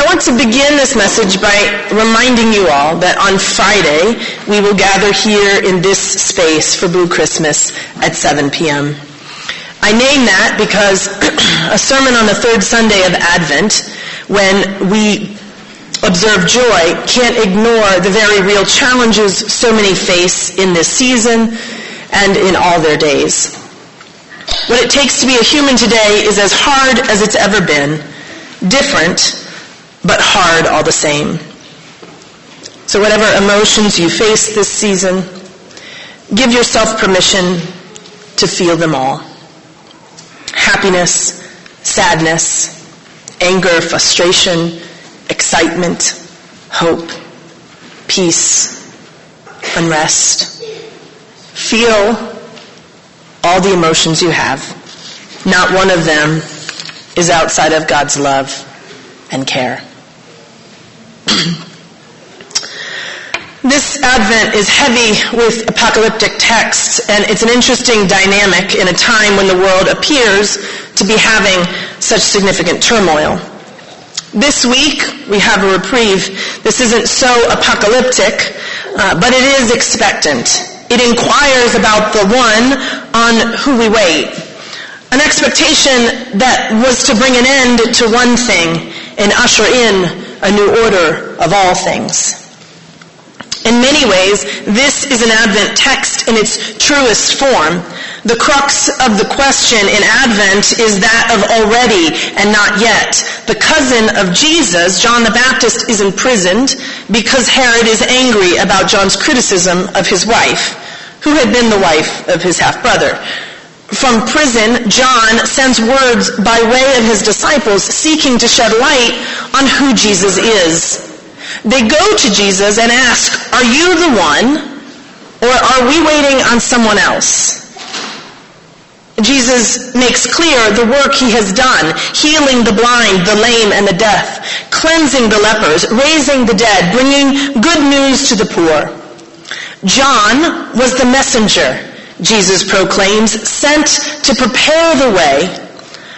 I want to begin this message by reminding you all that on Friday we will gather here in this space for Blue Christmas at 7 p.m. I name that because a sermon on the third Sunday of Advent, when we observe joy, can't ignore the very real challenges so many face in this season and in all their days. What it takes to be a human today is as hard as it's ever been, different, but hard all the same. So whatever emotions you face this season, give yourself permission to feel them all. Happiness, sadness, anger, frustration, excitement, hope, peace, unrest. Feel all the emotions you have. Not one of them is outside of God's love and care. This Advent is heavy with apocalyptic texts, and it's an interesting dynamic in a time when the world appears to be having such significant turmoil. This week, we have a reprieve. This isn't so apocalyptic, uh, but it is expectant. It inquires about the one on who we wait. An expectation that was to bring an end to one thing and usher in a new order of all things. In many ways, this is an Advent text in its truest form. The crux of the question in Advent is that of already and not yet. The cousin of Jesus, John the Baptist, is imprisoned because Herod is angry about John's criticism of his wife, who had been the wife of his half-brother. From prison, John sends words by way of his disciples seeking to shed light on who Jesus is. They go to Jesus and ask, are you the one or are we waiting on someone else? Jesus makes clear the work he has done, healing the blind, the lame, and the deaf, cleansing the lepers, raising the dead, bringing good news to the poor. John was the messenger, Jesus proclaims, sent to prepare the way,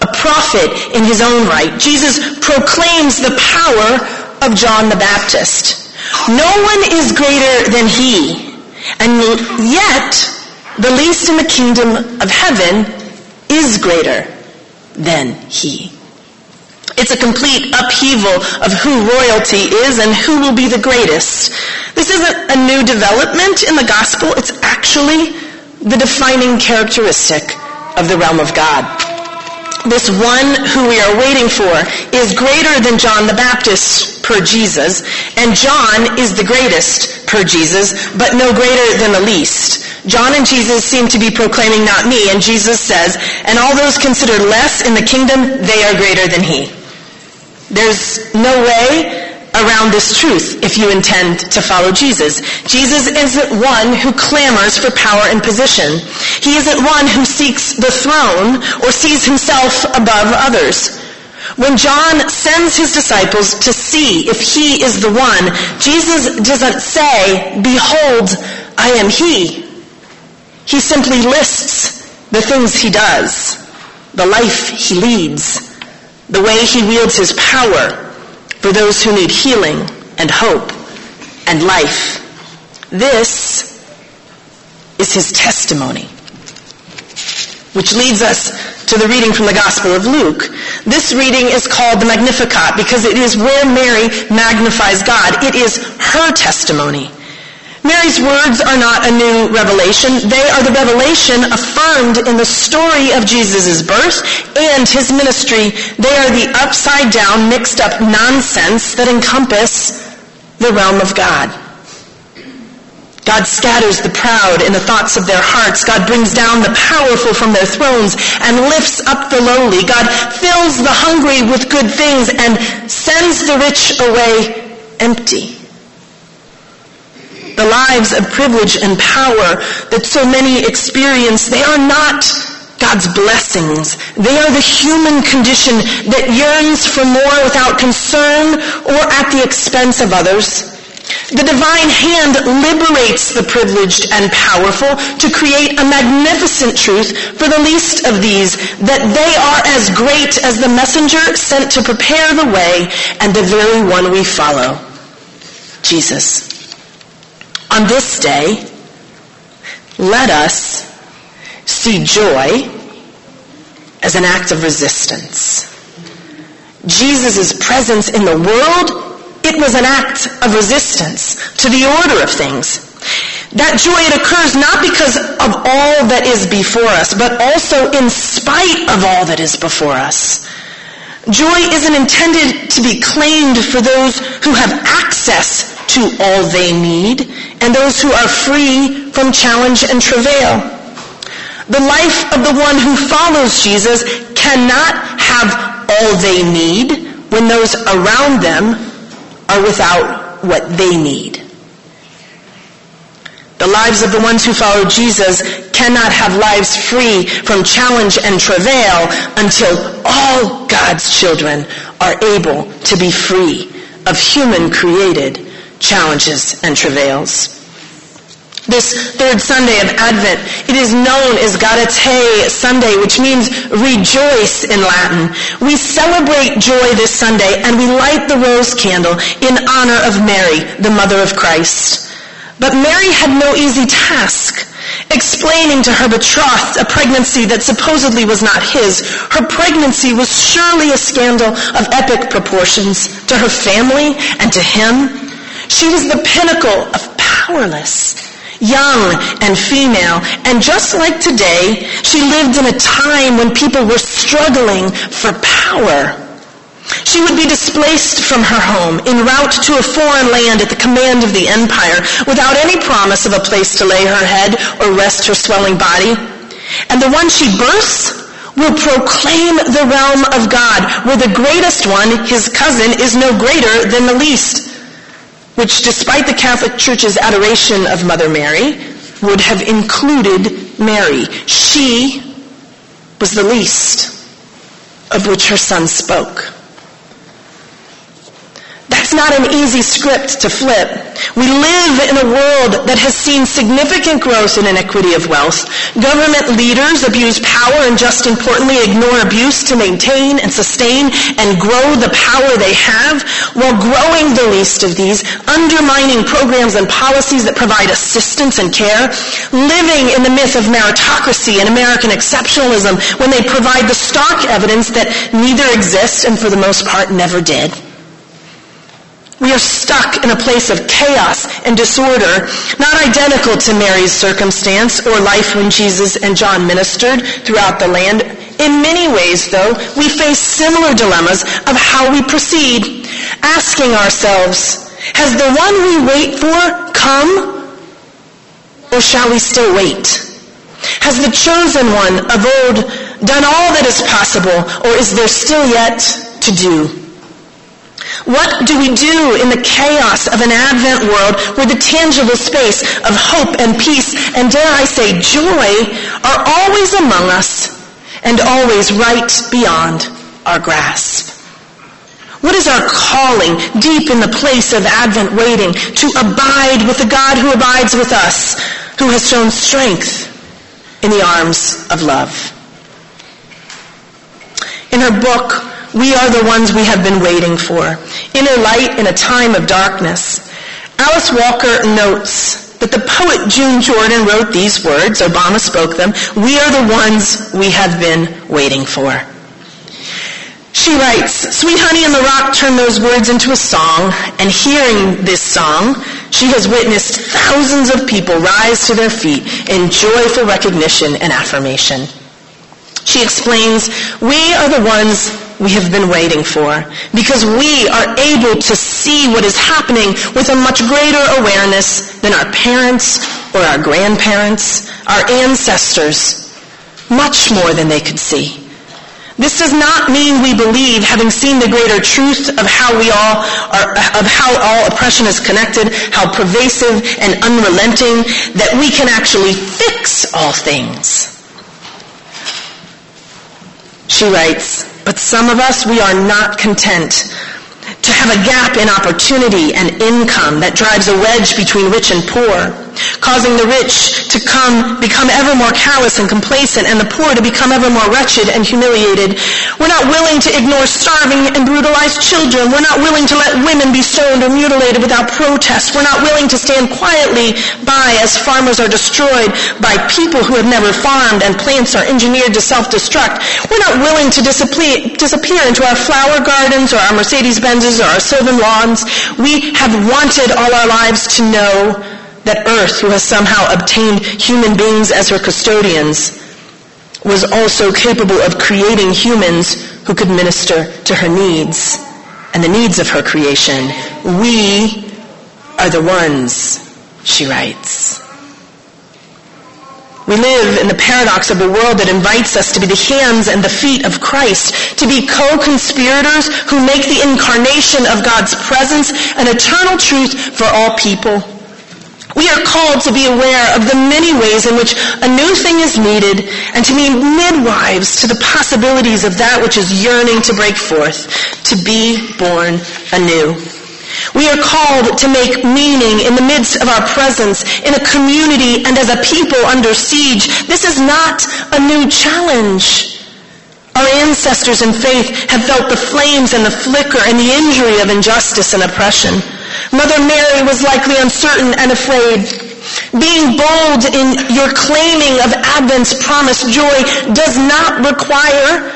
a prophet in his own right. Jesus proclaims the power of John the Baptist. No one is greater than he, and yet the least in the kingdom of heaven is greater than he. It's a complete upheaval of who royalty is and who will be the greatest. This isn't a new development in the gospel. It's actually the defining characteristic of the realm of God this one who we are waiting for is greater than John the Baptist per Jesus, and John is the greatest per Jesus, but no greater than the least. John and Jesus seem to be proclaiming not me, and Jesus says, and all those considered less in the kingdom, they are greater than he. There's no way around this truth if you intend to follow Jesus. Jesus isn't one who clamors for power and position. He isn't one who seeks the throne or sees himself above others. When John sends his disciples to see if he is the one, Jesus doesn't say, behold, I am he. He simply lists the things he does, the life he leads, the way he wields his power, for those who need healing and hope and life. This is his testimony. Which leads us to the reading from the Gospel of Luke. This reading is called the Magnificat because it is where Mary magnifies God. It is her testimony. Mary's words are not a new revelation. They are the revelation affirmed in the story of Jesus' birth and his ministry. They are the upside down, mixed up nonsense that encompass the realm of God. God scatters the proud in the thoughts of their hearts. God brings down the powerful from their thrones and lifts up the lowly. God fills the hungry with good things and sends the rich away empty the lives of privilege and power that so many experience, they are not God's blessings. They are the human condition that yearns for more without concern or at the expense of others. The divine hand liberates the privileged and powerful to create a magnificent truth for the least of these, that they are as great as the messenger sent to prepare the way and the very one we follow, Jesus. On this day, let us see joy as an act of resistance. Jesus' presence in the world it was an act of resistance to the order of things. That joy, it occurs not because of all that is before us, but also in spite of all that is before us. Joy isn't intended to be claimed for those who have access to all they need and those who are free from challenge and travail. The life of the one who follows Jesus cannot have all they need when those around them are without what they need. The lives of the ones who follow Jesus cannot have lives free from challenge and travail until all God's children are able to be free of human created challenges and travails. This third Sunday of Advent, it is known as Gaudete Sunday, which means rejoice in Latin. We celebrate joy this Sunday and we light the rose candle in honor of Mary, the mother of Christ. But Mary had no easy task explaining to her betrothed a pregnancy that supposedly was not his. Her pregnancy was surely a scandal of epic proportions to her family and to him. She was the pinnacle of powerless young and female. And just like today, she lived in a time when people were struggling for power. She would be displaced from her home en route to a foreign land at the command of the empire without any promise of a place to lay her head or rest her swelling body. And the one she births will proclaim the realm of God, where the greatest one, his cousin, is no greater than the least which despite the Catholic Church's adoration of Mother Mary, would have included Mary. She was the least of which her son spoke. Not an easy script to flip. We live in a world that has seen significant growth in inequity of wealth. Government leaders abuse power and just importantly ignore abuse to maintain and sustain and grow the power they have while growing the least of these, undermining programs and policies that provide assistance and care, living in the myth of meritocracy and American exceptionalism when they provide the stark evidence that neither exists and for the most part never did. We are stuck in a place of chaos and disorder, not identical to Mary's circumstance or life when Jesus and John ministered throughout the land. In many ways, though, we face similar dilemmas of how we proceed, asking ourselves, has the one we wait for come? Or shall we still wait? Has the chosen one of old done all that is possible, or is there still yet to do? What do we do in the chaos of an Advent world where the tangible space of hope and peace and dare I say joy are always among us and always right beyond our grasp? What is our calling deep in the place of Advent waiting to abide with the God who abides with us, who has shown strength in the arms of love? In her book, we are the ones we have been waiting for. Inner light in a time of darkness. Alice Walker notes that the poet June Jordan wrote these words, Obama spoke them, we are the ones we have been waiting for. She writes, Sweet Honey in the Rock turned those words into a song, and hearing this song, she has witnessed thousands of people rise to their feet in joyful recognition and affirmation. She explains, we are the ones we have been waiting for because we are able to see what is happening with a much greater awareness than our parents or our grandparents, our ancestors, much more than they could see. This does not mean we believe, having seen the greater truth of how we all are, of how all oppression is connected, how pervasive and unrelenting, that we can actually fix all things. She writes, but some of us, we are not content to have a gap in opportunity and income that drives a wedge between rich and poor, causing the rich to come, become ever more callous and complacent and the poor to become ever more wretched and humiliated. We're not willing to ignore starving and brutalized children. We're not willing to let women be stoned or mutilated without protest. We're not willing to stand quietly by as farmers are destroyed by people who have never farmed and plants are engineered to self-destruct. We're not willing to disappear into our flower gardens or our Mercedes-Benzes or our sylvan lawns. We have wanted all our lives to know that Earth, who has somehow obtained human beings as her custodians, was also capable of creating humans who could minister to her needs and the needs of her creation. We are the ones, she writes. We live in the paradox of a world that invites us to be the hands and the feet of Christ, to be co-conspirators who make the incarnation of God's presence an eternal truth for all people. We are called to be aware of the many ways in which a new thing is needed and to be midwives to the possibilities of that which is yearning to break forth, to be born anew. We are called to make meaning in the midst of our presence, in a community and as a people under siege. This is not a new challenge. Our ancestors in faith have felt the flames and the flicker and the injury of injustice and oppression. Mother Mary was likely uncertain and afraid. Being bold in your claiming of Advent's promised joy does not require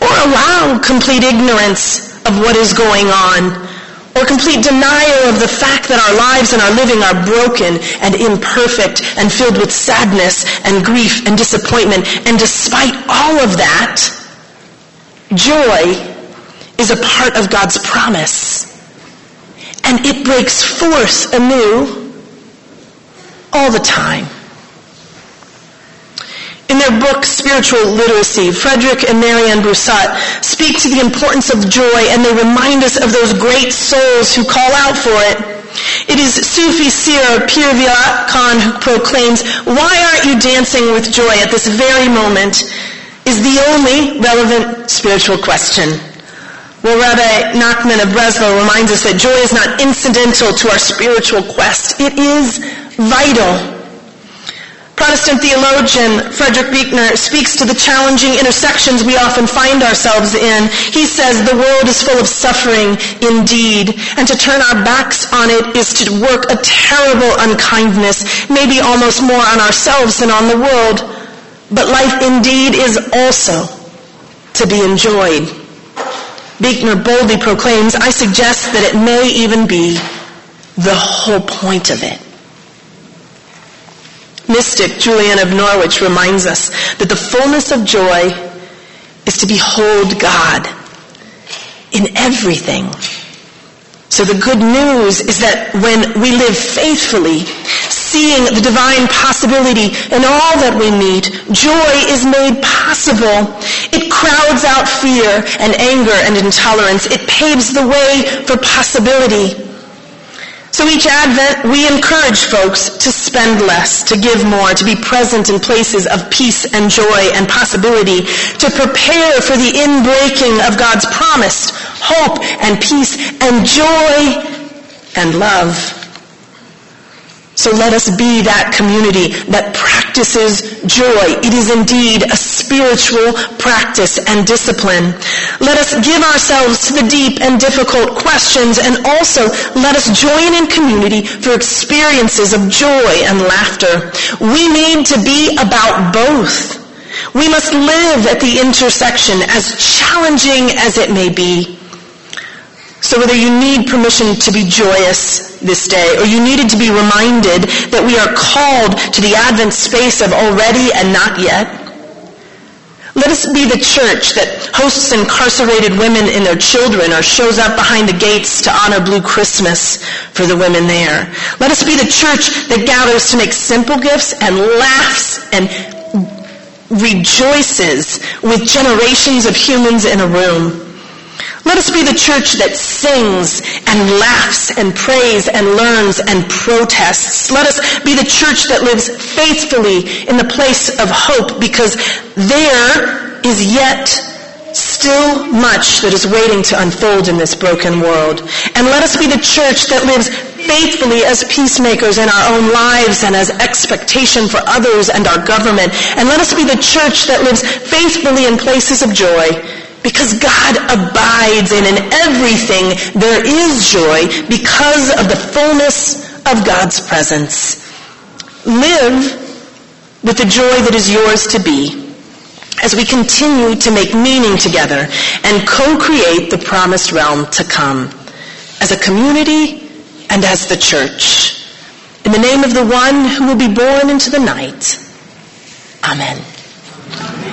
or allow complete ignorance of what is going on or complete denial of the fact that our lives and our living are broken and imperfect and filled with sadness and grief and disappointment. And despite all of that, joy is a part of God's promise. And it breaks forth anew all the time. In their book, Spiritual Literacy, Frederick and Mary Ann Brussat speak to the importance of joy and they remind us of those great souls who call out for it. It is Sufi seer Pir Vilayat Khan who proclaims, why aren't you dancing with joy at this very moment is the only relevant spiritual question. Well, Rabbi Nachman of Breslov reminds us that joy is not incidental to our spiritual quest. It is vital. Protestant theologian Frederick Buechner speaks to the challenging intersections we often find ourselves in. He says the world is full of suffering indeed, and to turn our backs on it is to work a terrible unkindness, maybe almost more on ourselves than on the world. But life indeed is also to be enjoyed. Buechner boldly proclaims, I suggest that it may even be the whole point of it. Mystic Julian of Norwich reminds us that the fullness of joy is to behold God in everything. So the good news is that when we live faithfully, seeing the divine possibility in all that we meet, joy is made possible. It crowds out fear and anger and intolerance. It paves the way for possibility. So each Advent, we encourage folks to spend less, to give more, to be present in places of peace and joy and possibility, to prepare for the inbreaking of God's promised hope and peace and joy and love. So let us be that community that practices joy. It is indeed a spiritual practice and discipline. Let us give ourselves to the deep and difficult questions and also let us join in community for experiences of joy and laughter. We need to be about both. We must live at the intersection as challenging as it may be. So whether you need permission to be joyous this day, or you needed to be reminded that we are called to the Advent space of already and not yet, let us be the church that hosts incarcerated women and their children or shows up behind the gates to honor Blue Christmas for the women there. Let us be the church that gathers to make simple gifts and laughs and rejoices with generations of humans in a room. Us be the church that sings and laughs and prays and learns and protests. Let us be the church that lives faithfully in the place of hope because there is yet still much that is waiting to unfold in this broken world. And let us be the church that lives faithfully as peacemakers in our own lives and as expectation for others and our government. And let us be the church that lives faithfully in places of joy because God abides and in everything there is joy because of the fullness of God's presence. Live with the joy that is yours to be as we continue to make meaning together and co-create the promised realm to come as a community and as the church. In the name of the one who will be born into the night. Amen.